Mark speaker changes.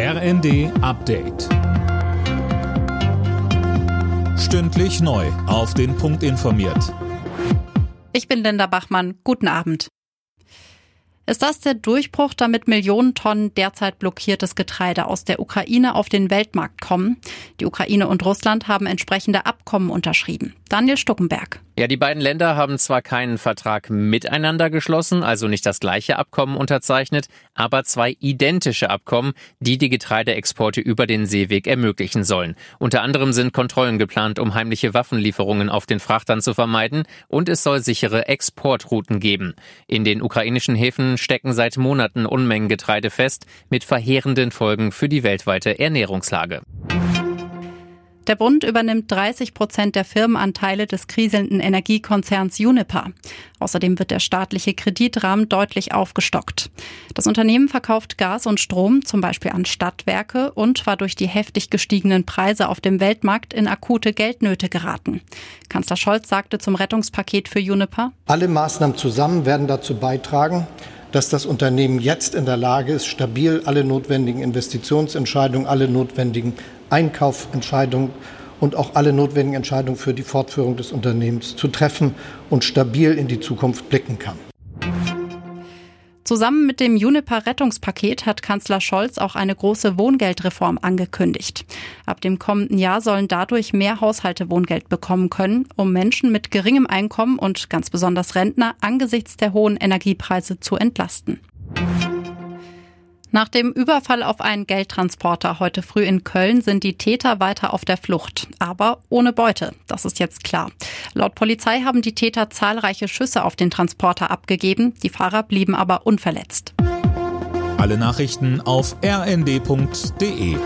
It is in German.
Speaker 1: RND Update. Stündlich neu. Auf den Punkt informiert.
Speaker 2: Ich bin Linda Bachmann. Guten Abend. Ist das der Durchbruch, damit Millionen Tonnen derzeit blockiertes Getreide aus der Ukraine auf den Weltmarkt kommen? Die Ukraine und Russland haben entsprechende Abkommen unterschrieben. Daniel Stuckenberg.
Speaker 3: Ja, die beiden Länder haben zwar keinen Vertrag miteinander geschlossen, also nicht das gleiche Abkommen unterzeichnet, aber zwei identische Abkommen, die die Getreideexporte über den Seeweg ermöglichen sollen. Unter anderem sind Kontrollen geplant, um heimliche Waffenlieferungen auf den Frachtern zu vermeiden und es soll sichere Exportrouten geben. In den ukrainischen Häfen stecken seit Monaten Unmengen Getreide fest, mit verheerenden Folgen für die weltweite Ernährungslage.
Speaker 2: Der Bund übernimmt 30 Prozent der Firmenanteile des kriselnden Energiekonzerns Uniper. Außerdem wird der staatliche Kreditrahmen deutlich aufgestockt. Das Unternehmen verkauft Gas und Strom zum Beispiel an Stadtwerke und war durch die heftig gestiegenen Preise auf dem Weltmarkt in akute Geldnöte geraten. Kanzler Scholz sagte zum Rettungspaket für Uniper,
Speaker 4: Alle Maßnahmen zusammen werden dazu beitragen, dass das Unternehmen jetzt in der Lage ist, stabil alle notwendigen Investitionsentscheidungen, alle notwendigen Einkaufentscheidungen und auch alle notwendigen Entscheidungen für die Fortführung des Unternehmens zu treffen und stabil in die Zukunft blicken kann.
Speaker 2: Zusammen mit dem Juniper-Rettungspaket hat Kanzler Scholz auch eine große Wohngeldreform angekündigt. Ab dem kommenden Jahr sollen dadurch mehr Haushalte Wohngeld bekommen können, um Menschen mit geringem Einkommen und ganz besonders Rentner angesichts der hohen Energiepreise zu entlasten. Nach dem Überfall auf einen Geldtransporter heute früh in Köln sind die Täter weiter auf der Flucht, aber ohne Beute, das ist jetzt klar. Laut Polizei haben die Täter zahlreiche Schüsse auf den Transporter abgegeben, die Fahrer blieben aber unverletzt.
Speaker 1: Alle Nachrichten auf rnd.de